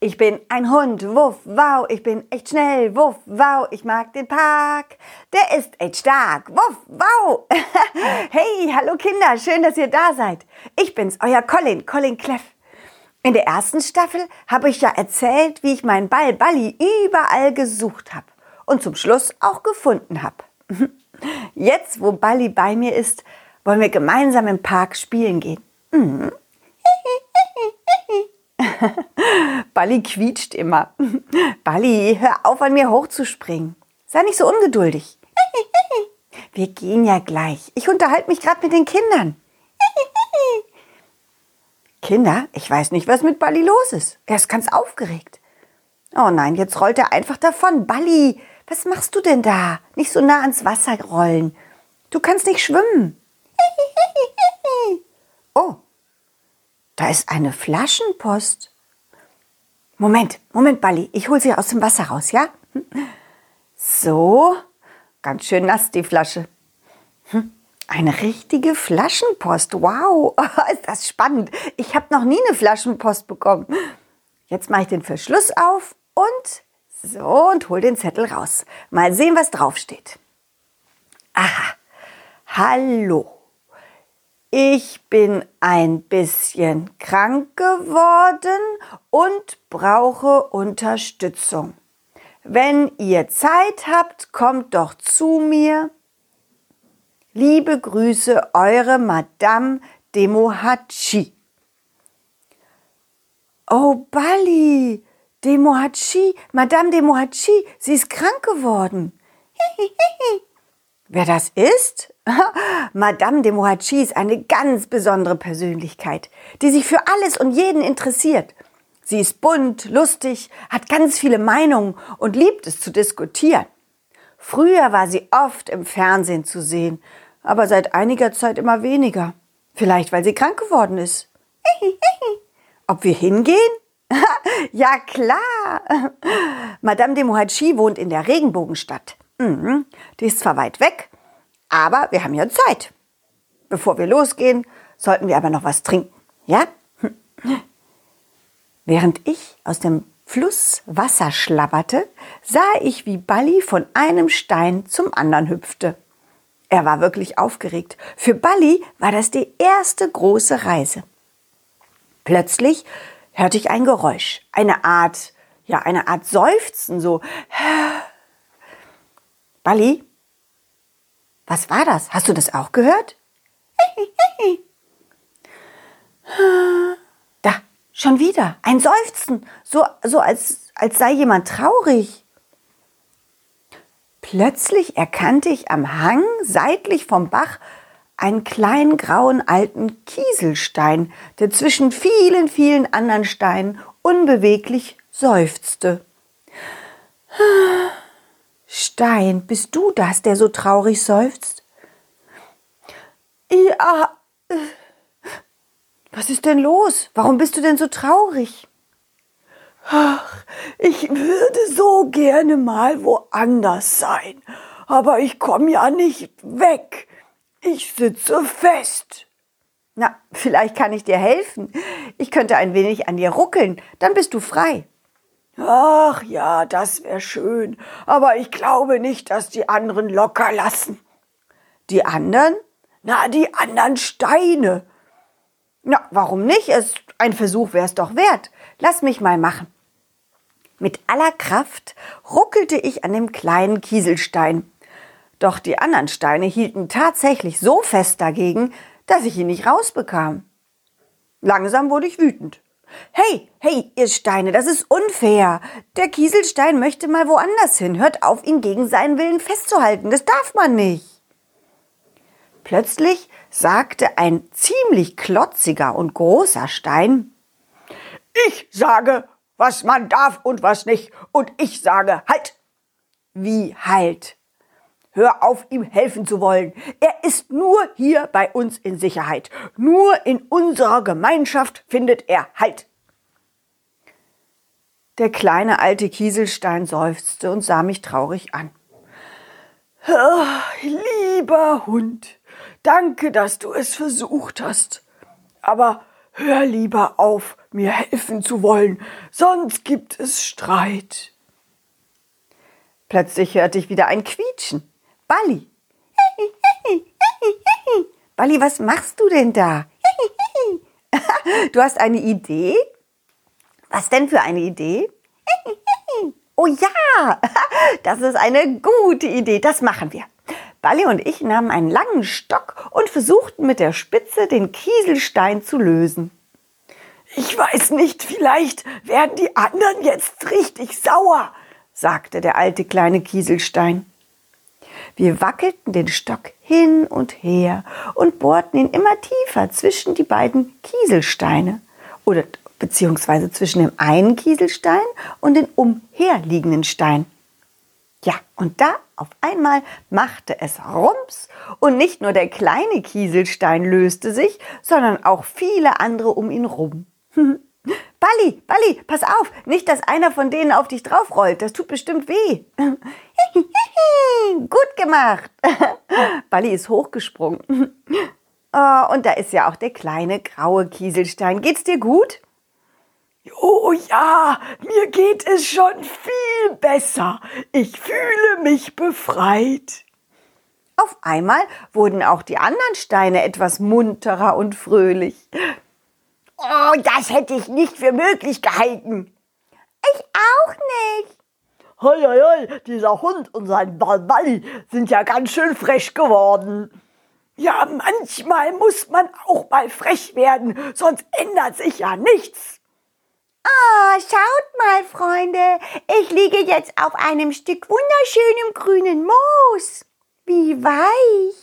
Ich bin ein Hund, wuff, wow, ich bin echt schnell, wuff, wow, ich mag den Park. Der ist echt stark, wuff, wow. hey, hallo Kinder, schön, dass ihr da seid. Ich bin's, euer Colin, Colin Cleff. In der ersten Staffel habe ich ja erzählt, wie ich meinen Ball Balli überall gesucht habe und zum Schluss auch gefunden habe. Jetzt, wo Balli bei mir ist, wollen wir gemeinsam im Park spielen gehen. Mhm. Balli quietscht immer. Balli, hör auf, an mir hochzuspringen. Sei nicht so ungeduldig. Wir gehen ja gleich. Ich unterhalte mich gerade mit den Kindern. Kinder, ich weiß nicht, was mit Balli los ist. Er ist ganz aufgeregt. Oh nein, jetzt rollt er einfach davon. Balli, was machst du denn da? Nicht so nah ans Wasser rollen. Du kannst nicht schwimmen. Oh, da ist eine Flaschenpost. Moment, Moment, Balli, ich hol sie aus dem Wasser raus, ja? So, ganz schön nass die Flasche. Hm, eine richtige Flaschenpost. Wow, ist das spannend. Ich habe noch nie eine Flaschenpost bekommen. Jetzt mache ich den Verschluss auf und so und hol den Zettel raus. Mal sehen, was draufsteht. Aha. Hallo. Ich bin ein bisschen krank geworden und brauche Unterstützung. Wenn ihr Zeit habt, kommt doch zu mir. Liebe Grüße, eure Madame Demohachi. Oh, Bali, Demohachi, Madame Demohachi, sie ist krank geworden. Wer das ist? Madame de Mohachi ist eine ganz besondere Persönlichkeit, die sich für alles und jeden interessiert. Sie ist bunt, lustig, hat ganz viele Meinungen und liebt es zu diskutieren. Früher war sie oft im Fernsehen zu sehen, aber seit einiger Zeit immer weniger. Vielleicht, weil sie krank geworden ist. Ob wir hingehen? ja, klar. Madame de Mohachi wohnt in der Regenbogenstadt. Mhm. Die ist zwar weit weg, aber wir haben ja Zeit. Bevor wir losgehen, sollten wir aber noch was trinken. Ja? Während ich aus dem Fluss Wasser schlabberte, sah ich, wie Balli von einem Stein zum anderen hüpfte. Er war wirklich aufgeregt. Für Balli war das die erste große Reise. Plötzlich hörte ich ein Geräusch, eine Art, ja, eine Art Seufzen, so. Balli, was war das? Hast du das auch gehört? Da, schon wieder. Ein Seufzen. So, so als, als sei jemand traurig. Plötzlich erkannte ich am Hang seitlich vom Bach einen kleinen grauen alten Kieselstein, der zwischen vielen, vielen anderen Steinen unbeweglich seufzte. Stein, bist du das, der so traurig seufzt? Ja. Was ist denn los? Warum bist du denn so traurig? Ach, ich würde so gerne mal woanders sein, aber ich komme ja nicht weg. Ich sitze fest. Na, vielleicht kann ich dir helfen. Ich könnte ein wenig an dir ruckeln, dann bist du frei. Ach ja, das wäre schön, aber ich glaube nicht, dass die anderen locker lassen. Die anderen? Na, die anderen Steine. Na, warum nicht? Es, ein Versuch wäre es doch wert. Lass mich mal machen. Mit aller Kraft ruckelte ich an dem kleinen Kieselstein. Doch die anderen Steine hielten tatsächlich so fest dagegen, dass ich ihn nicht rausbekam. Langsam wurde ich wütend. Hey, hey, ihr Steine, das ist unfair. Der Kieselstein möchte mal woanders hin. Hört auf, ihn gegen seinen Willen festzuhalten. Das darf man nicht. Plötzlich sagte ein ziemlich klotziger und großer Stein, Ich sage, was man darf und was nicht. Und ich sage, halt. Wie halt? Hör auf, ihm helfen zu wollen. Er ist nur hier bei uns in Sicherheit. Nur in unserer Gemeinschaft findet er Halt. Der kleine alte Kieselstein seufzte und sah mich traurig an. Ach, lieber Hund, danke, dass du es versucht hast. Aber hör lieber auf, mir helfen zu wollen, sonst gibt es Streit. Plötzlich hörte ich wieder ein Quietschen. Balli. Balli, was machst du denn da? Du hast eine Idee? Was denn für eine Idee? Oh ja, das ist eine gute Idee. Das machen wir. Balli und ich nahmen einen langen Stock und versuchten mit der Spitze den Kieselstein zu lösen. Ich weiß nicht, vielleicht werden die anderen jetzt richtig sauer, sagte der alte kleine Kieselstein. Wir wackelten den Stock hin und her und bohrten ihn immer tiefer zwischen die beiden Kieselsteine oder beziehungsweise zwischen dem einen Kieselstein und den umherliegenden Stein. Ja, und da auf einmal machte es Rums und nicht nur der kleine Kieselstein löste sich, sondern auch viele andere um ihn rum. Balli, Balli, pass auf, nicht, dass einer von denen auf dich draufrollt. Das tut bestimmt weh. Gut gemacht. Balli ist hochgesprungen. Oh, und da ist ja auch der kleine graue Kieselstein. Geht's dir gut? Oh ja, mir geht es schon viel besser. Ich fühle mich befreit. Auf einmal wurden auch die anderen Steine etwas munterer und fröhlich. Oh, das hätte ich nicht für möglich gehalten. Ich auch nicht. Hoi, hoi, hoi, dieser Hund und sein Balballi sind ja ganz schön frech geworden. Ja, manchmal muss man auch mal frech werden, sonst ändert sich ja nichts. Ah, schaut mal, Freunde, ich liege jetzt auf einem Stück wunderschönem grünen Moos. Wie weich.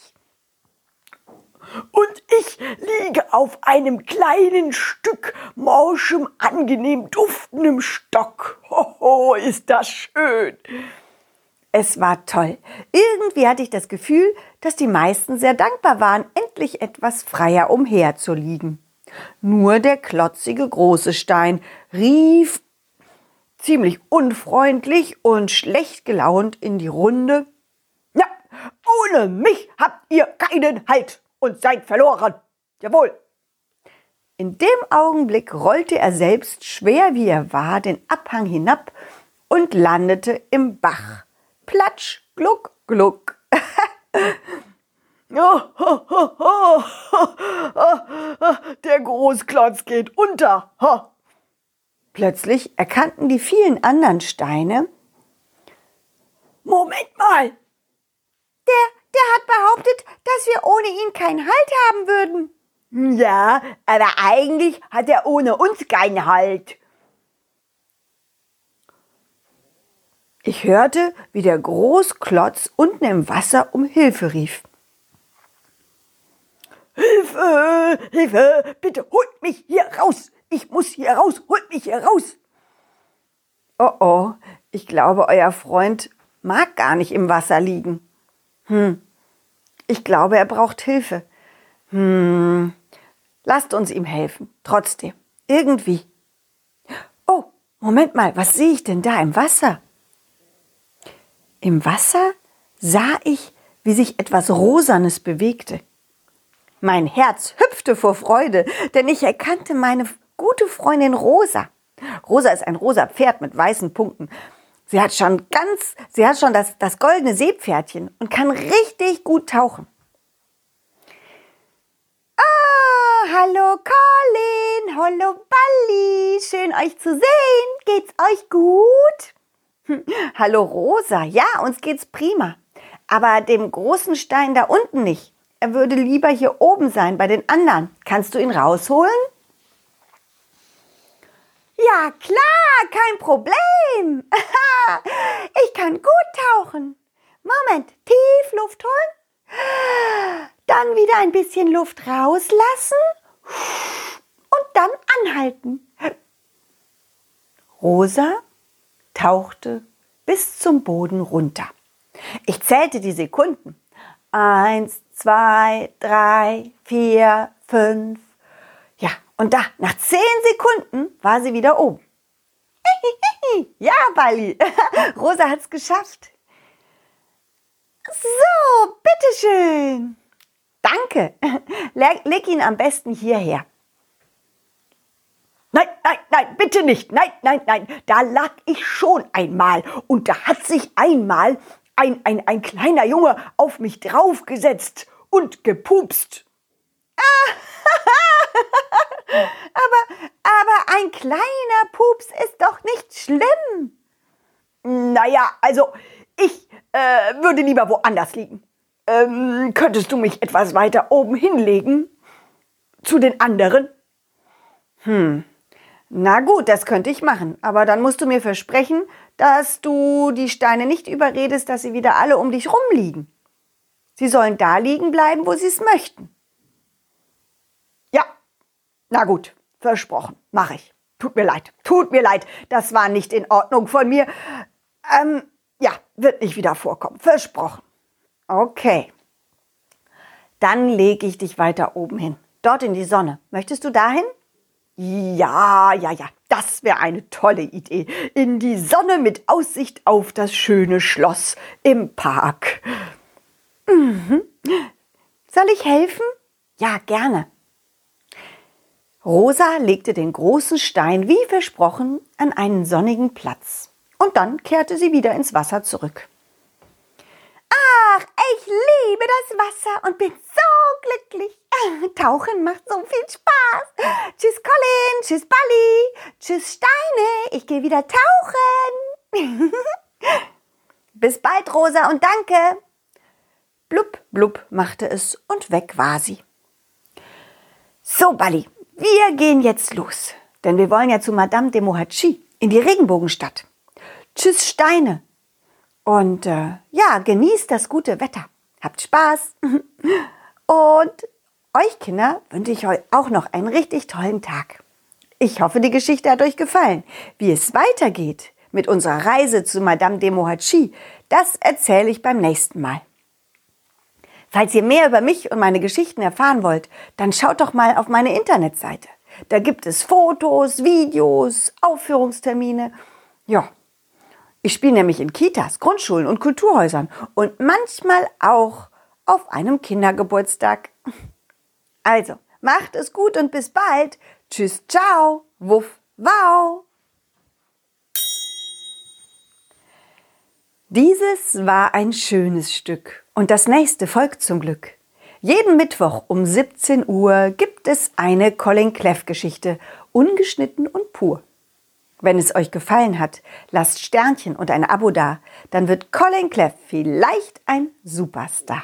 Und ich liege auf einem kleinen Stück morschem, angenehm duftendem Stock. Hoho, ist das schön. Es war toll. Irgendwie hatte ich das Gefühl, dass die meisten sehr dankbar waren, endlich etwas freier umherzuliegen. Nur der klotzige große Stein rief ziemlich unfreundlich und schlecht gelaunt in die Runde. Ja, ohne mich habt ihr keinen Halt und seid verloren. Jawohl. In dem Augenblick rollte er selbst, schwer wie er war, den Abhang hinab und landete im Bach. Platsch, gluck, gluck. Der Großklotz geht unter. Plötzlich erkannten die vielen anderen Steine. Moment mal! Der, hat behauptet, dass wir ohne ihn keinen Halt haben würden. Ja, aber eigentlich hat er ohne uns keinen Halt. Ich hörte, wie der Großklotz unten im Wasser um Hilfe rief. Hilfe, Hilfe, bitte holt mich hier raus. Ich muss hier raus, holt mich hier raus. Oh oh, ich glaube, euer Freund mag gar nicht im Wasser liegen. Hm, ich glaube, er braucht Hilfe. Hm, lasst uns ihm helfen, trotzdem, irgendwie. Oh, Moment mal, was sehe ich denn da im Wasser? Im Wasser sah ich, wie sich etwas Rosanes bewegte. Mein Herz hüpfte vor Freude, denn ich erkannte meine gute Freundin Rosa. Rosa ist ein rosa Pferd mit weißen Punkten. Sie hat schon ganz, sie hat schon das, das goldene Seepferdchen und kann richtig gut tauchen. Oh, hallo Colin, hallo Balli, schön euch zu sehen. Geht's euch gut? Hm, hallo Rosa, ja, uns geht's prima. Aber dem großen Stein da unten nicht. Er würde lieber hier oben sein bei den anderen. Kannst du ihn rausholen? Ja, klar, kein Problem. ich kann gut tauchen. Moment, tief Luft holen. Dann wieder ein bisschen Luft rauslassen und dann anhalten. Rosa tauchte bis zum Boden runter. Ich zählte die Sekunden. Eins, zwei, drei, vier, fünf. Ja, und da, nach zehn Sekunden war sie wieder oben. ja, Bali, Rosa hat's geschafft. So, bitteschön. Danke. Leg ihn am besten hierher. Nein, nein, nein, bitte nicht. Nein, nein, nein. Da lag ich schon einmal. Und da hat sich einmal ein, ein, ein kleiner Junge auf mich draufgesetzt und gepupst. aber, aber ein kleiner Pups ist doch nicht schlimm. Naja, also ich äh, würde lieber woanders liegen. Ähm, könntest du mich etwas weiter oben hinlegen? Zu den anderen? Hm, na gut, das könnte ich machen, aber dann musst du mir versprechen, dass du die Steine nicht überredest, dass sie wieder alle um dich rumliegen. Sie sollen da liegen bleiben, wo sie es möchten. Na gut, versprochen, mache ich. Tut mir leid, tut mir leid, das war nicht in Ordnung von mir. Ähm, ja, wird nicht wieder vorkommen, versprochen. Okay. Dann lege ich dich weiter oben hin, dort in die Sonne. Möchtest du dahin? Ja, ja, ja, das wäre eine tolle Idee. In die Sonne mit Aussicht auf das schöne Schloss im Park. Mhm. Soll ich helfen? Ja, gerne. Rosa legte den großen Stein wie versprochen an einen sonnigen Platz und dann kehrte sie wieder ins Wasser zurück. Ach, ich liebe das Wasser und bin so glücklich. Tauchen macht so viel Spaß. Tschüss Colin, tschüss Bali, tschüss Steine, ich gehe wieder tauchen. Bis bald, Rosa, und danke. Blub, blub machte es und weg war sie. So, Bali, wir gehen jetzt los, denn wir wollen ja zu Madame de Mohachi in die Regenbogenstadt. Tschüss, Steine. Und äh, ja, genießt das gute Wetter. Habt Spaß. Und euch Kinder wünsche ich euch auch noch einen richtig tollen Tag. Ich hoffe, die Geschichte hat euch gefallen. Wie es weitergeht mit unserer Reise zu Madame de Mohachi, das erzähle ich beim nächsten Mal. Falls ihr mehr über mich und meine Geschichten erfahren wollt, dann schaut doch mal auf meine Internetseite. Da gibt es Fotos, Videos, Aufführungstermine. Ja, ich spiele nämlich in Kitas, Grundschulen und Kulturhäusern und manchmal auch auf einem Kindergeburtstag. Also, macht es gut und bis bald. Tschüss, ciao, wuff, wow. Dieses war ein schönes Stück und das nächste folgt zum Glück. Jeden Mittwoch um 17 Uhr gibt es eine Colin Cleff Geschichte, ungeschnitten und pur. Wenn es euch gefallen hat, lasst Sternchen und ein Abo da, dann wird Colin Cleff vielleicht ein Superstar.